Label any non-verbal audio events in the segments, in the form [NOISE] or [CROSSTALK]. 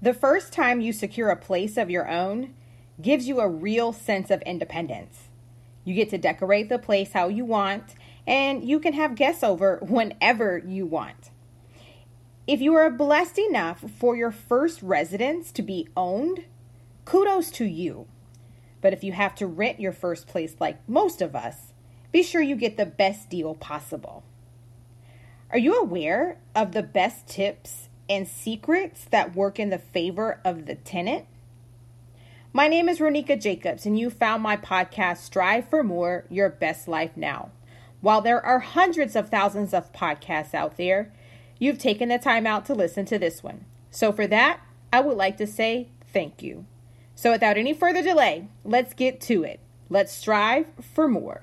The first time you secure a place of your own gives you a real sense of independence. You get to decorate the place how you want, and you can have guests over [LAUGHS] whenever you want. If you are blessed enough for your first residence to be owned, kudos to you. But if you have to rent your first place like most of us, be sure you get the best deal possible. Are you aware of the best tips and secrets that work in the favor of the tenant. My name is Ronika Jacobs, and you found my podcast, Strive for More Your Best Life Now. While there are hundreds of thousands of podcasts out there, you've taken the time out to listen to this one. So, for that, I would like to say thank you. So, without any further delay, let's get to it. Let's strive for more.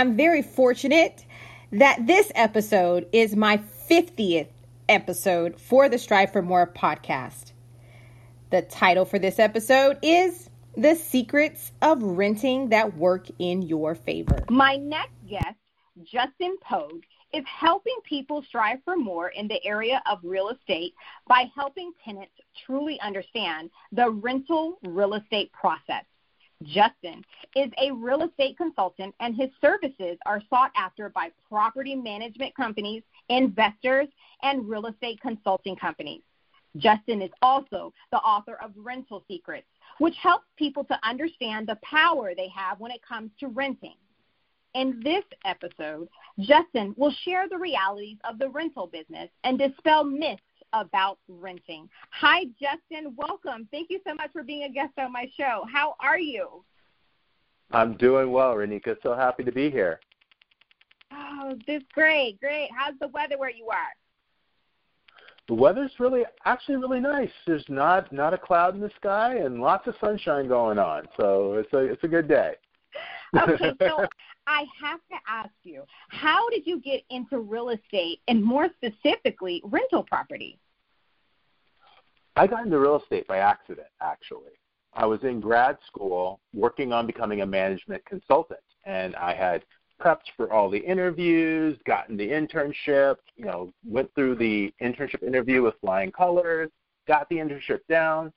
I'm very fortunate that this episode is my 50th episode for the Strive for More podcast. The title for this episode is The Secrets of Renting That Work in Your Favor. My next guest, Justin Pogue, is helping people strive for more in the area of real estate by helping tenants truly understand the rental real estate process. Justin is a real estate consultant, and his services are sought after by property management companies, investors, and real estate consulting companies. Justin is also the author of Rental Secrets, which helps people to understand the power they have when it comes to renting. In this episode, Justin will share the realities of the rental business and dispel myths about renting. Hi, Justin. Welcome. Thank you so much for being a guest on my show. How are you? I'm doing well, Renika. So happy to be here. Oh, this great, great. How's the weather where you are? The weather's really actually really nice. There's not not a cloud in the sky and lots of sunshine going on. So it's a it's a good day. [LAUGHS] okay, so [LAUGHS] I have to ask you, how did you get into real estate and more specifically rental property? I got into real estate by accident, actually. I was in grad school working on becoming a management consultant, and I had prepped for all the interviews, gotten the internship, you know, went through the internship interview with flying colors, got the internship down,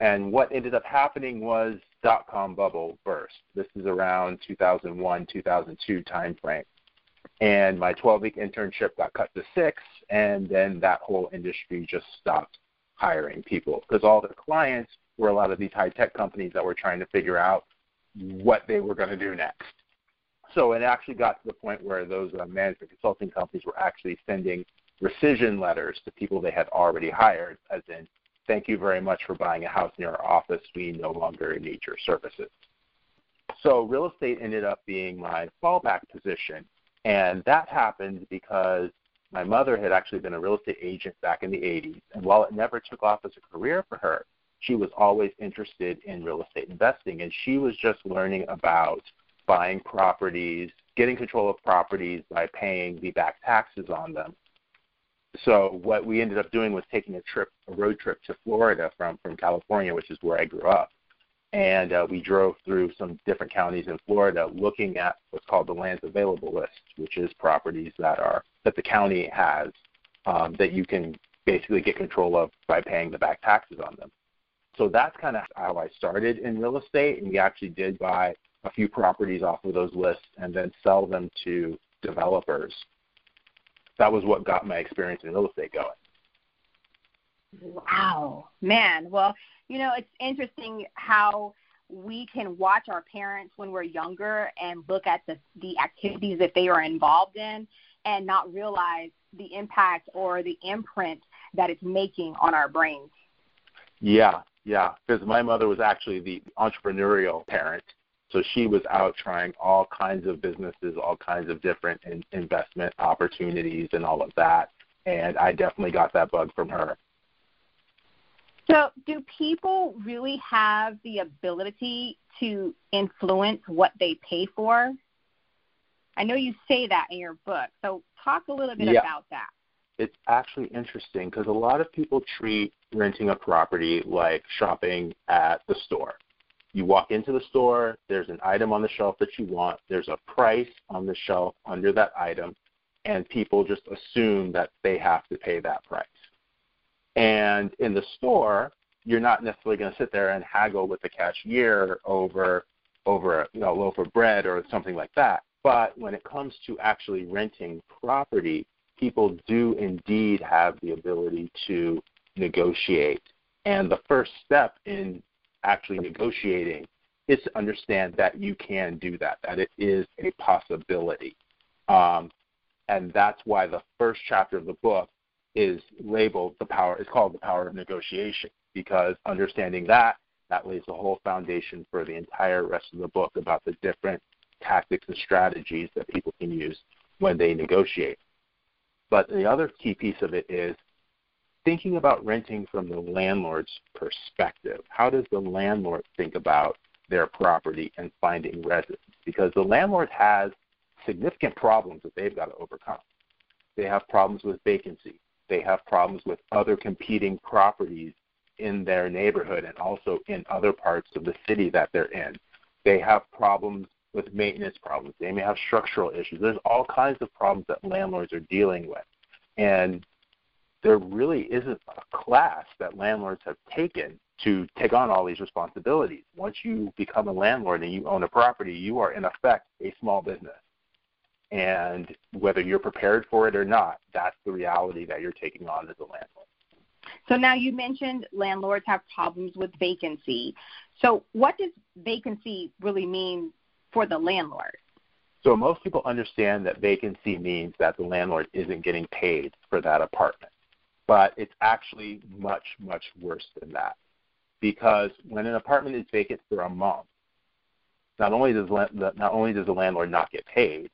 and what ended up happening was dot com bubble burst. This is around 2001, 2002 timeframe. And my 12 week internship got cut to six, and then that whole industry just stopped hiring people because all the clients were a lot of these high tech companies that were trying to figure out what they were going to do next. So it actually got to the point where those uh, management consulting companies were actually sending rescission letters to people they had already hired, as in Thank you very much for buying a house near our office. We no longer need your services. So real estate ended up being my fallback position. And that happened because my mother had actually been a real estate agent back in the 80s. And while it never took off as a career for her, she was always interested in real estate investing. And she was just learning about buying properties, getting control of properties by paying the back taxes on them so what we ended up doing was taking a trip, a road trip to Florida from from California, which is where I grew up, and uh, we drove through some different counties in Florida, looking at what's called the lands available list, which is properties that are that the county has um, that you can basically get control of by paying the back taxes on them. So that's kind of how I started in real estate, and we actually did buy a few properties off of those lists and then sell them to developers that was what got my experience in real estate going. Wow, man. Well, you know, it's interesting how we can watch our parents when we're younger and look at the, the activities that they are involved in and not realize the impact or the imprint that it's making on our brains. Yeah, yeah, because my mother was actually the entrepreneurial parent. So she was out trying all kinds of businesses, all kinds of different in- investment opportunities, and all of that. And I definitely got that bug from her. So, do people really have the ability to influence what they pay for? I know you say that in your book. So, talk a little bit yeah. about that. It's actually interesting because a lot of people treat renting a property like shopping at the store. You walk into the store, there's an item on the shelf that you want, there's a price on the shelf under that item, and people just assume that they have to pay that price. And in the store, you're not necessarily going to sit there and haggle with the cashier over over a you know, loaf of bread or something like that. But when it comes to actually renting property, people do indeed have the ability to negotiate. And the first step in actually negotiating is to understand that you can do that, that it is a possibility. Um, and that's why the first chapter of the book is labeled the power is called the power of negotiation because understanding that that lays the whole foundation for the entire rest of the book about the different tactics and strategies that people can use when they negotiate. But the other key piece of it is thinking about renting from the landlord's perspective. How does the landlord think about their property and finding residents? Because the landlord has significant problems that they've got to overcome. They have problems with vacancy they have problems with other competing properties in their neighborhood and also in other parts of the city that they're in. They have problems with maintenance problems. They may have structural issues. There's all kinds of problems that landlords are dealing with. And there really isn't a class that landlords have taken to take on all these responsibilities. Once you become a landlord and you own a property, you are in effect a small business. And whether you're prepared for it or not, that's the reality that you're taking on as a landlord. So now you mentioned landlords have problems with vacancy. So what does vacancy really mean for the landlord? So most people understand that vacancy means that the landlord isn't getting paid for that apartment. But it's actually much, much worse than that. Because when an apartment is vacant for a month, not only does not only does the landlord not get paid,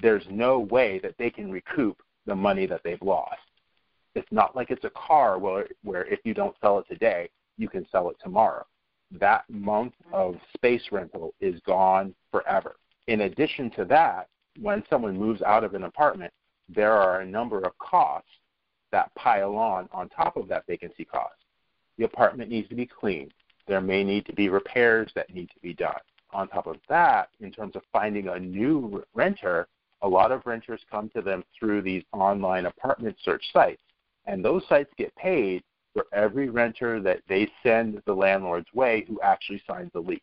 there's no way that they can recoup the money that they've lost. It's not like it's a car where, where if you don't sell it today, you can sell it tomorrow. That month of space rental is gone forever. In addition to that, when someone moves out of an apartment, there are a number of costs that pile on on top of that vacancy cost. The apartment needs to be cleaned. There may need to be repairs that need to be done. On top of that, in terms of finding a new renter, a lot of renters come to them through these online apartment search sites. And those sites get paid for every renter that they send the landlord's way who actually signs the lease.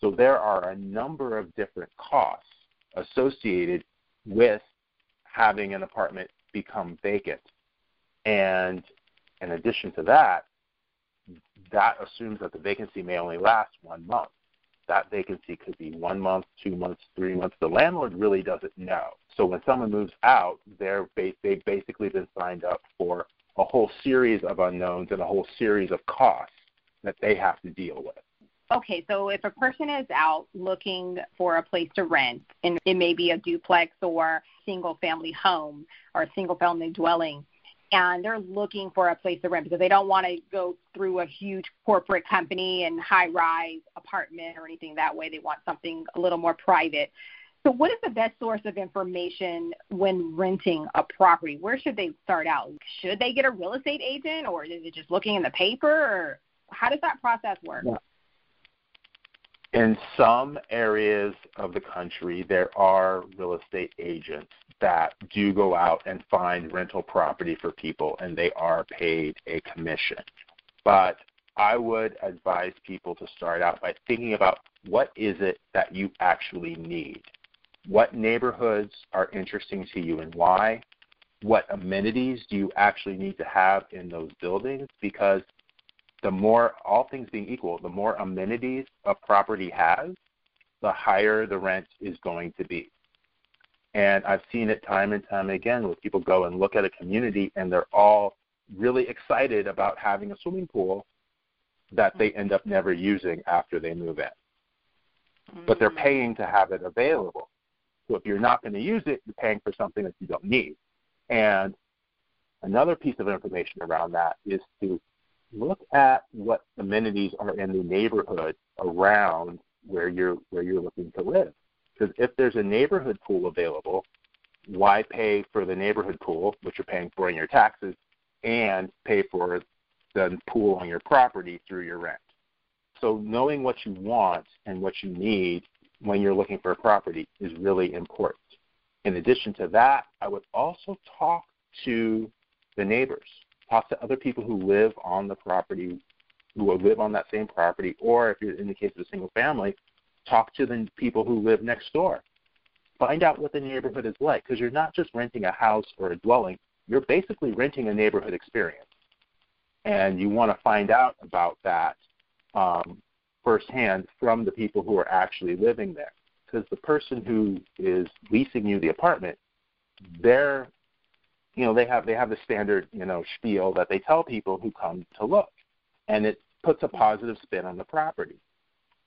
So there are a number of different costs associated with having an apartment become vacant. And in addition to that, that assumes that the vacancy may only last one month that vacancy could be one month, two months, three months. The landlord really doesn't know. So when someone moves out, they're they've basically been signed up for a whole series of unknowns and a whole series of costs that they have to deal with. Okay, so if a person is out looking for a place to rent, and it may be a duplex or single family home or a single family dwelling, and they're looking for a place to rent because they don't want to go through a huge corporate company and high rise apartment or anything that way. They want something a little more private. So, what is the best source of information when renting a property? Where should they start out? Should they get a real estate agent, or is it just looking in the paper, or how does that process work? Yeah. In some areas of the country, there are real estate agents that do go out and find rental property for people and they are paid a commission. But I would advise people to start out by thinking about what is it that you actually need? What neighborhoods are interesting to you and why? What amenities do you actually need to have in those buildings? Because the more all things being equal, the more amenities a property has, the higher the rent is going to be. And I've seen it time and time again where people go and look at a community and they're all really excited about having a swimming pool that they end up never using after they move in. Mm-hmm. But they're mm. paying to have it available. So if you're not going to use it, you're paying for something that you don't need. And another piece of information around that is to look at what amenities are in the neighborhood around where you're where you're looking to live. Because if there's a neighborhood pool available, why pay for the neighborhood pool, which you're paying for in your taxes, and pay for the pool on your property through your rent? So knowing what you want and what you need when you're looking for a property is really important. In addition to that, I would also talk to the neighbors, talk to other people who live on the property, who will live on that same property, or if you're in the case of a single family, talk to the people who live next door. Find out what the neighborhood is like because you're not just renting a house or a dwelling, you're basically renting a neighborhood experience. And you want to find out about that um, firsthand from the people who are actually living there. Because the person who is leasing you the apartment, they're, you know, they have they have the standard, you know, spiel that they tell people who come to look, and it puts a positive spin on the property.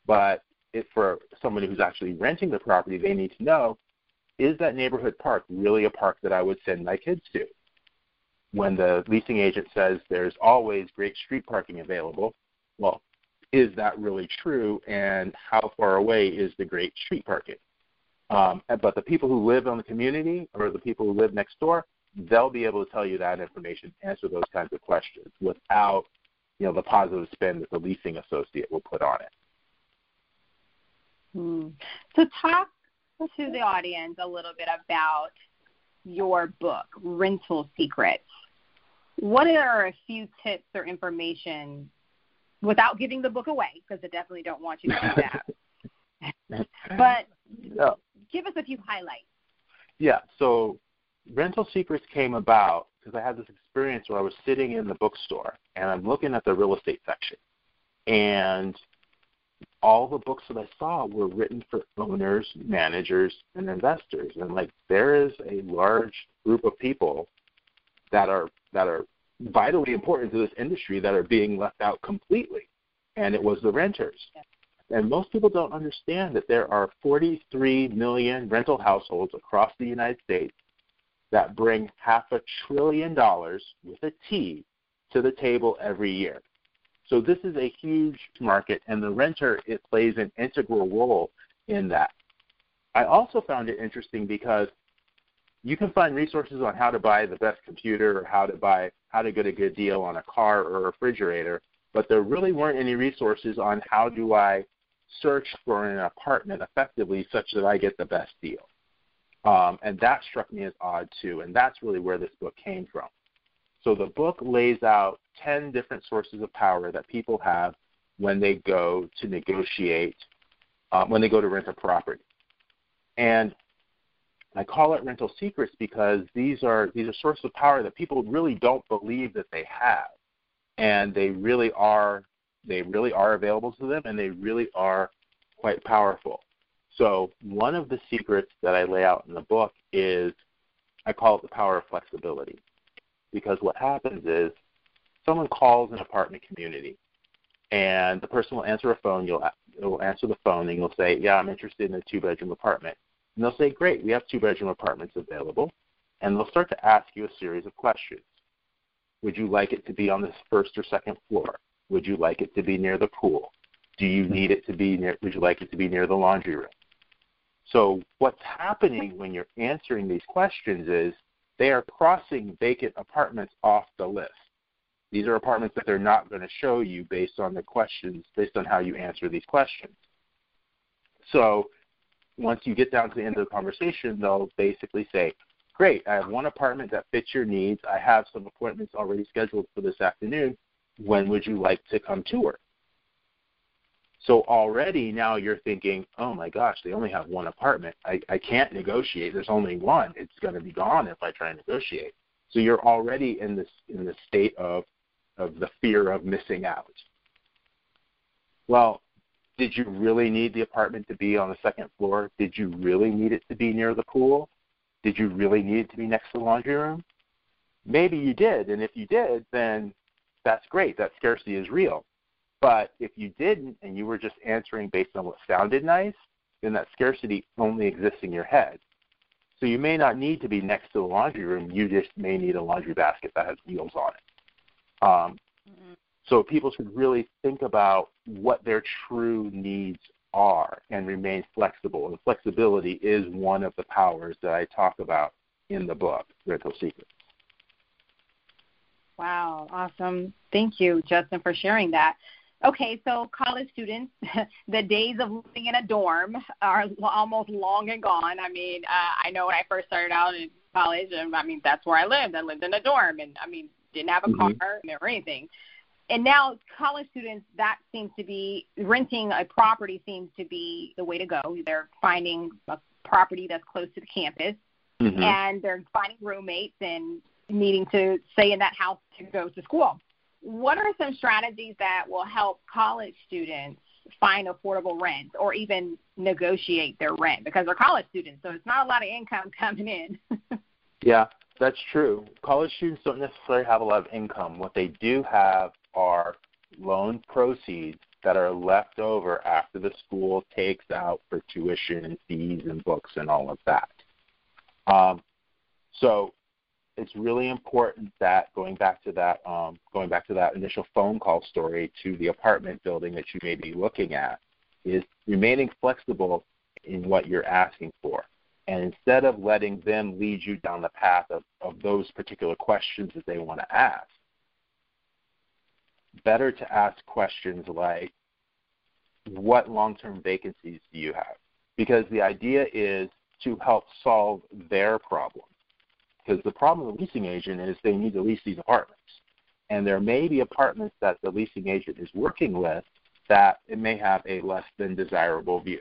But if for somebody who's actually renting the property, they need to know is that neighborhood park really a park that I would send my kids to? When the leasing agent says there's always great street parking available, well, is that really true? And how far away is the great street parking? Um, but the people who live in the community or the people who live next door, they'll be able to tell you that information, answer those kinds of questions without, you know, the positive spin that the leasing associate will put on it. Hmm. So, talk to the audience a little bit about your book, Rental Secrets. What are a few tips or information without giving the book away, because I definitely don't want you to do that. [LAUGHS] but yeah. give us a few highlights. Yeah, so Rental Secrets came about because I had this experience where I was sitting in the bookstore and I'm looking at the real estate section. And all the books that I saw were written for owners, managers, and investors. And like there is a large group of people that are that are vitally important to this industry that are being left out completely. And it was the renters. And most people don't understand that there are 43 million rental households across the United States that bring half a trillion dollars with a T to the table every year. So this is a huge market, and the renter it plays an integral role in that. I also found it interesting because you can find resources on how to buy the best computer or how to buy how to get a good deal on a car or a refrigerator, but there really weren't any resources on how do I search for an apartment effectively such that I get the best deal. Um, and that struck me as odd too, and that's really where this book came from. So the book lays out 10 different sources of power that people have when they go to negotiate, uh, when they go to rent a property. And I call it rental secrets because these are these are sources of power that people really don't believe that they have, and they really are they really are available to them, and they really are quite powerful. So one of the secrets that I lay out in the book is I call it the power of flexibility. Because what happens is someone calls an apartment community and the person will answer a phone you'll will answer the phone and you'll say yeah i'm interested in a two bedroom apartment. And they'll say great we have two bedroom apartments available and they'll start to ask you a series of questions. Would you like it to be on the first or second floor? Would you like it to be near the pool? Do you mm-hmm. need it to be near would you like it to be near the laundry room so what's happening when you're answering these questions is they are crossing vacant apartments off the list. These are apartments that they're not going to show you based on the questions, based on how you answer these questions. So once you get down to the end of the conversation, they'll basically say, Great, I have one apartment that fits your needs. I have some appointments already scheduled for this afternoon. When would you like to come tour? So already now you're thinking, oh my gosh, they only have one apartment. I, I can't negotiate. There's only one. It's going to be gone if I try and negotiate. So you're already in this in the state of of the fear of missing out. Well, did you really need the apartment to be on the second floor? Did you really need it to be near the pool? Did you really need it to be next to the laundry room? Maybe you did, and if you did, then that's great. That scarcity is real. But if you didn't and you were just answering based on what sounded nice, then that scarcity only exists in your head. So you may not need to be next to the laundry room. You just may need a laundry basket that has wheels on it. Um, mm-hmm. So people should really think about what their true needs are and remain flexible. And flexibility is one of the powers that I talk about in the book, Rental Secrets. Wow, awesome. Thank you, Justin, for sharing that. Okay, so college students, [LAUGHS] the days of living in a dorm are almost long and gone. I mean, uh, I know when I first started out in college, and I mean that's where I lived. I lived in a dorm, and I mean didn't have a mm-hmm. car or anything. And now college students, that seems to be renting a property seems to be the way to go. They're finding a property that's close to the campus, mm-hmm. and they're finding roommates and needing to stay in that house to go to school what are some strategies that will help college students find affordable rent or even negotiate their rent because they're college students, so it's not a lot of income [LAUGHS] coming in. yeah, that's true. College students don't necessarily have a lot of income. What they do have are loan proceeds that are left over after the school takes out for tuition and fees and books and all of that. Um, so it's really important that going back to that um, going back to that initial phone call story to the apartment building that you may be looking at is remaining flexible in what you're asking for. And instead of letting them lead you down the path of, of those particular questions that they want to ask, better to ask questions like, what long term vacancies do you have? Because the idea is to help solve their problem because the problem with the leasing agent is they need to lease these apartments. And there may be apartments that the leasing agent is working with that it may have a less than desirable view.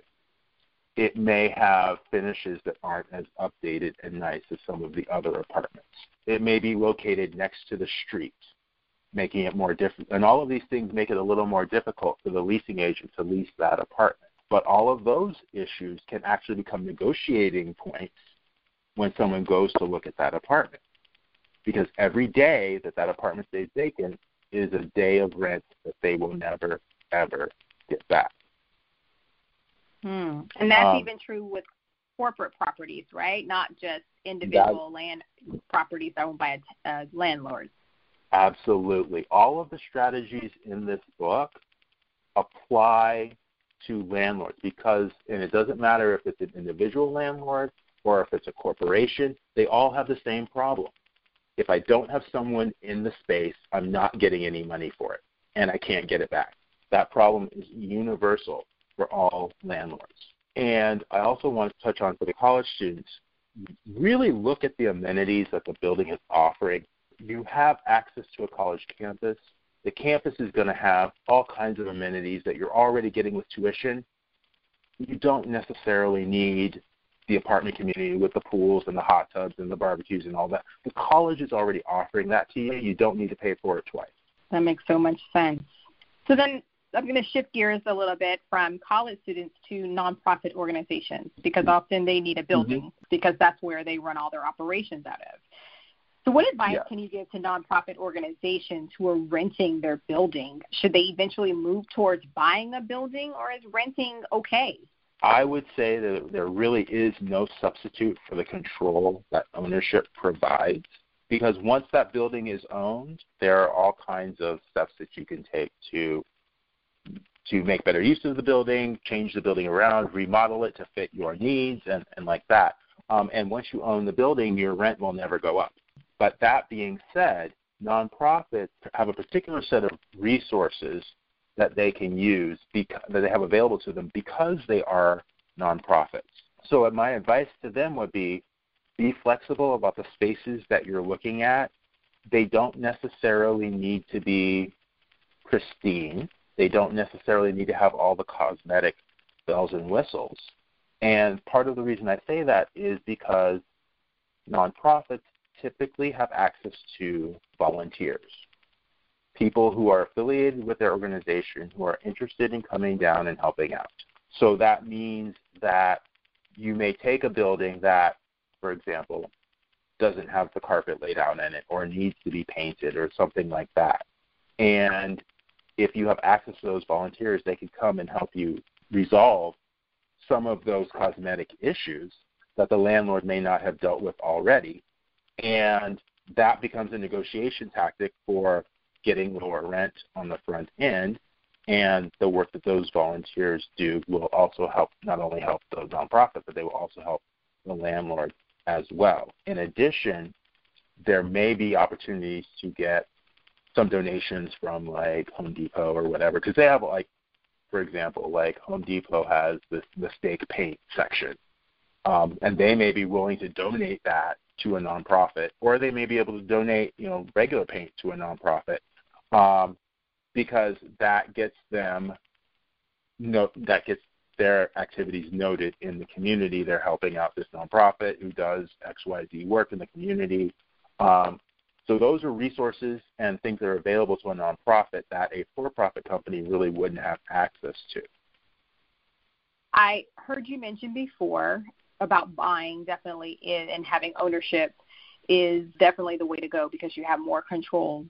It may have finishes that aren't as updated and nice as some of the other apartments. It may be located next to the street, making it more difficult. And all of these things make it a little more difficult for the leasing agent to lease that apartment. But all of those issues can actually become negotiating points when someone goes to look at that apartment. Because every day that that apartment stays vacant is a day of rent that they will never, ever get back. Hmm. And that's um, even true with corporate properties, right? Not just individual land properties owned by a, a landlord. Absolutely. All of the strategies in this book apply to landlords because, and it doesn't matter if it's an individual landlord or if it's a corporation, they all have the same problem. If I don't have someone in the space, I'm not getting any money for it, and I can't get it back. That problem is universal for all landlords. And I also want to touch on for the college students, really look at the amenities that the building is offering. You have access to a college campus. The campus is going to have all kinds of amenities that you're already getting with tuition. You don't necessarily need the apartment community with the pools and the hot tubs and the barbecues and all that. The college is already offering that to you. You don't need to pay for it twice. That makes so much sense. So then I'm going to shift gears a little bit from college students to nonprofit organizations because often they need a building mm-hmm. because that's where they run all their operations out of. So, what advice yeah. can you give to nonprofit organizations who are renting their building? Should they eventually move towards buying a building, or is renting okay? I would say that there really is no substitute for the control that ownership provides because once that building is owned, there are all kinds of steps that you can take to to make better use of the building, change the building around, remodel it to fit your needs, and, and like that. Um, and once you own the building, your rent will never go up. But that being said, nonprofits have a particular set of resources that they can use that they have available to them because they are nonprofits. So uh, my advice to them would be be flexible about the spaces that you're looking at. They don't necessarily need to be pristine. They don't necessarily need to have all the cosmetic bells and whistles. And part of the reason I say that is because nonprofits typically have access to volunteers people who are affiliated with their organization who are interested in coming down and helping out. So that means that you may take a building that, for example, doesn't have the carpet laid out in it or needs to be painted or something like that. And if you have access to those volunteers, they can come and help you resolve some of those cosmetic issues that the landlord may not have dealt with already. And that becomes a negotiation tactic for getting lower rent on the front end. And the work that those volunteers do will also help not only help the nonprofit, but they will also help the landlord as well. In addition, there may be opportunities to get some donations from like Home Depot or whatever, because they have like, for example, like Home Depot has this the steak paint section, um, and they may be willing to donate that to a nonprofit, or they may be able to donate, you know, regular paint to a nonprofit, um, because that gets them, no, that gets their activities noted in the community. They're helping out this nonprofit who does X, Y, Z work in the community. Um, so those are resources and things that are available to a nonprofit that a for-profit company really wouldn't have access to. I heard you mention before about buying definitely in, and having ownership is definitely the way to go because you have more control.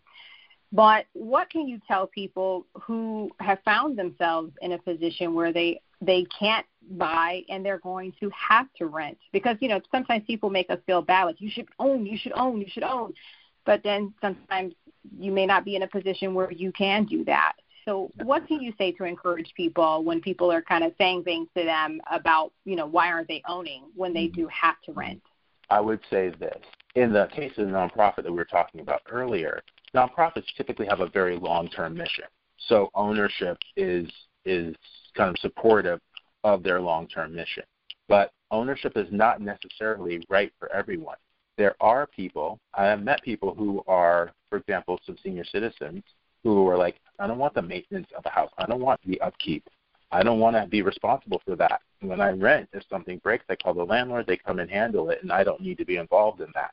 But what can you tell people who have found themselves in a position where they they can't buy and they're going to have to rent? Because you know sometimes people make us feel bad like you should own you should own you should own. But then sometimes you may not be in a position where you can do that. So what can you say to encourage people when people are kind of saying things to them about you know why aren't they owning when they do have to rent? I would say this. In the case of the nonprofit that we were talking about earlier nonprofits typically have a very long term mission so ownership is is kind of supportive of their long-term mission. But ownership is not necessarily right for everyone. There are people, I have met people who are, for example, some senior citizens who are like, I don't want the maintenance of a house. I don't want the upkeep. I don't want to be responsible for that. When I rent, if something breaks, I call the landlord, they come and handle it, and I don't need to be involved in that.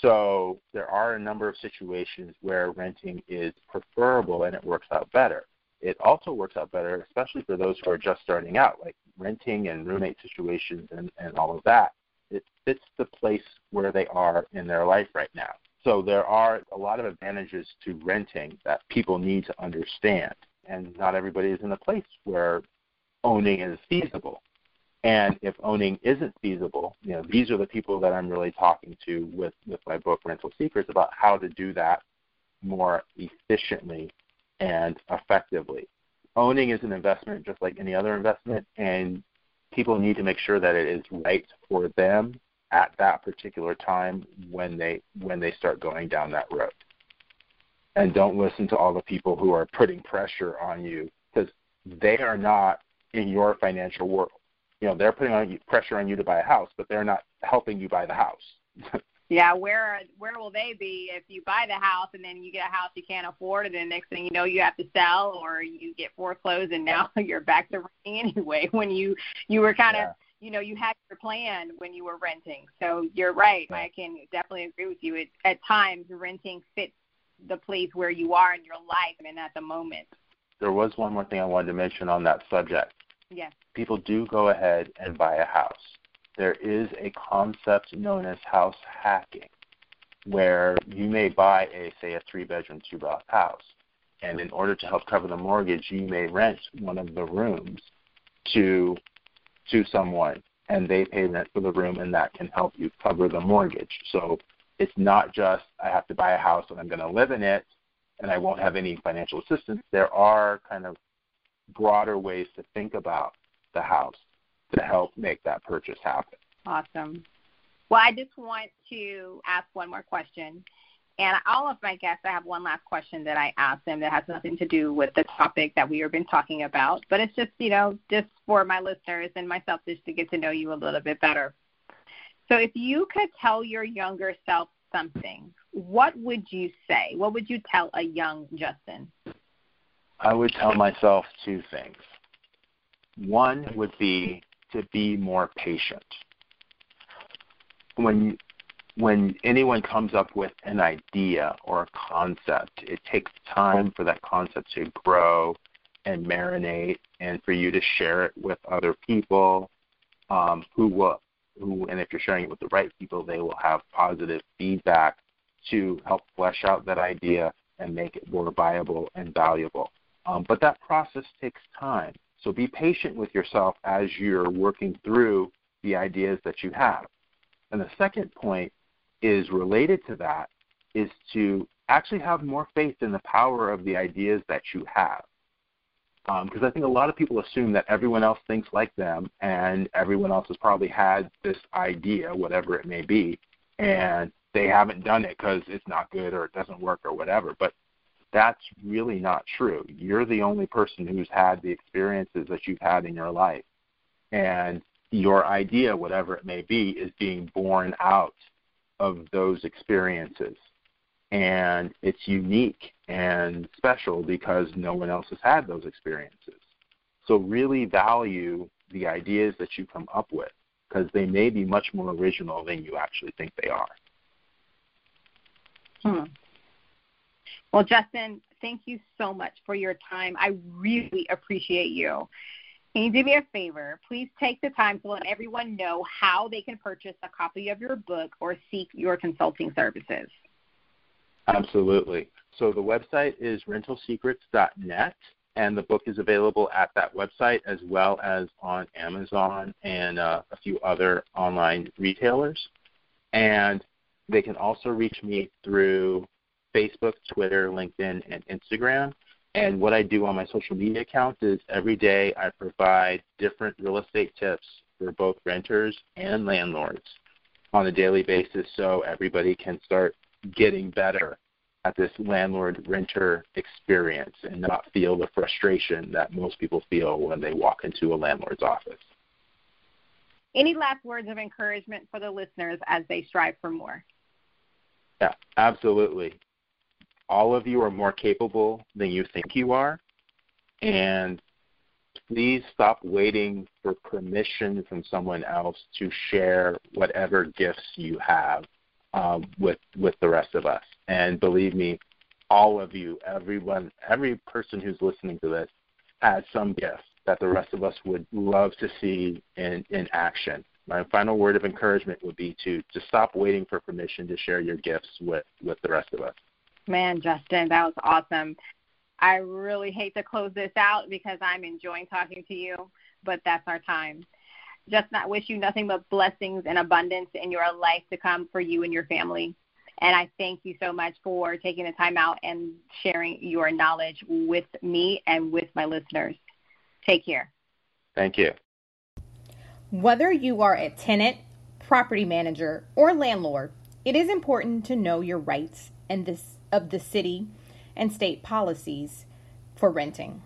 So there are a number of situations where renting is preferable and it works out better it also works out better, especially for those who are just starting out, like renting and roommate situations and, and all of that. It fits the place where they are in their life right now. So there are a lot of advantages to renting that people need to understand. And not everybody is in a place where owning is feasible. And if owning isn't feasible, you know, these are the people that I'm really talking to with, with my book Rental Secrets about how to do that more efficiently and effectively. Owning is an investment just like any other investment, and people need to make sure that it is right for them at that particular time when they when they start going down that road. And don't listen to all the people who are putting pressure on you because they are not in your financial world. You know, they're putting on you, pressure on you to buy a house, but they're not helping you buy the house. [LAUGHS] Yeah, where where will they be if you buy the house and then you get a house you can't afford and then next thing you know you have to sell or you get foreclosed and now [LAUGHS] you're back to renting anyway when you you were kind of yeah. you know you had your plan when you were renting. So you're right. I can definitely agree with you. It, at times renting fits the place where you are in your life and at the moment. There was one more thing I wanted to mention on that subject. Yes. People do go ahead and buy a house there is a concept known as house hacking, where you may buy a say a three bedroom two bath house, and in order to help cover the mortgage, you may rent one of the rooms to to someone, and they pay rent for the room, and that can help you cover the mortgage. So it's not just I have to buy a house and I'm going to live in it, and I won't have any financial assistance. There are kind of broader ways to think about the house to help make that purchase happen. Awesome. Well, I just want to ask one more question. And all of my guests, I have one last question that I ask them that has nothing to do with the topic that we have been talking about, but it's just, you know, just for my listeners and myself just to get to know you a little bit better. So if you could tell your younger self something, what would you say? What would you tell a young Justin? I would tell myself two things. One would be to be more patient. When when anyone comes up with an idea or a concept, it takes time for that concept to grow and marinate, and for you to share it with other people um, who will, who, and if you're sharing it with the right people, they will have positive feedback to help flesh out that idea and make it more viable and valuable. Um, but that process takes time. So be patient with yourself as you're working through the ideas that you have. And the second point is related to that is to actually have more faith in the power of the ideas that you have. Because um, I think a lot of people assume that everyone else thinks like them and everyone else has probably had this idea, whatever it may be, and they haven't done it because it's not good or it doesn't work or whatever. But that's really not true. You're the only person who's had the experiences that you've had in your life. And your idea, whatever it may be, is being born out of those experiences. And it's unique and special because no one else has had those experiences. So, really value the ideas that you come up with because they may be much more original than you actually think they are. Hmm. Well, Justin, thank you so much for your time. I really appreciate you. Can you do me a favor? Please take the time to let everyone know how they can purchase a copy of your book or seek your consulting services. Absolutely. So the website is rentalsecrets.net, and the book is available at that website as well as on Amazon and uh, a few other online retailers. And they can also reach me through Facebook, Twitter, LinkedIn, and Instagram. And mm-hmm. what I do on my social media accounts is every day I provide different real estate tips for both renters and landlords on a daily basis so everybody can start getting better at this landlord renter experience and not feel the frustration that most people feel when they walk into a landlord's office. Any last words of encouragement for the listeners as they strive for more? Yeah, absolutely all of you are more capable than you think you are. And please stop waiting for permission from someone else to share whatever gifts you have um, with with the rest of us. And believe me, all of you, everyone, every person who's listening to this has some gift that the rest of us would love to see in, in action. My final word of encouragement would be to, to stop waiting for permission to share your gifts with, with the rest of us. Man, Justin, that was awesome. I really hate to close this out because I'm enjoying talking to you, but that's our time. Just not wish you nothing but blessings and abundance in your life to come for you and your family. And I thank you so much for taking the time out and sharing your knowledge with me and with my listeners. Take care. Thank you. Whether you are a tenant, property manager, or landlord, it is important to know your rights and this of the city and state policies for renting.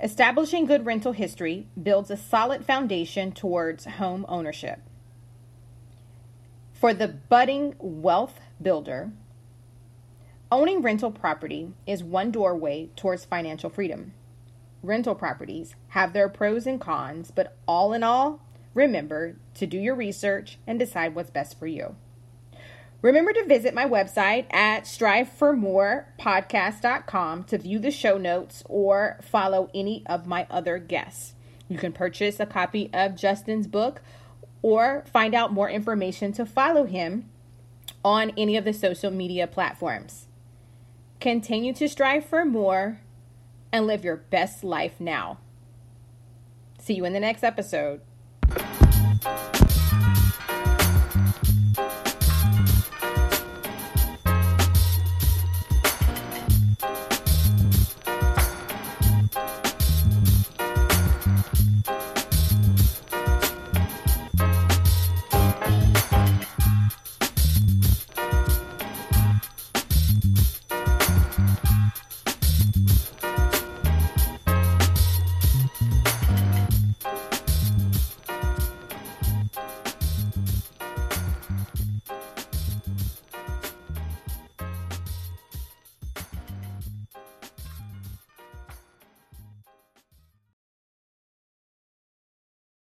Establishing good rental history builds a solid foundation towards home ownership. For the budding wealth builder, owning rental property is one doorway towards financial freedom. Rental properties have their pros and cons, but all in all, remember to do your research and decide what's best for you. Remember to visit my website at striveformorepodcast.com to view the show notes or follow any of my other guests. You can purchase a copy of Justin's book or find out more information to follow him on any of the social media platforms. Continue to strive for more and live your best life now. See you in the next episode.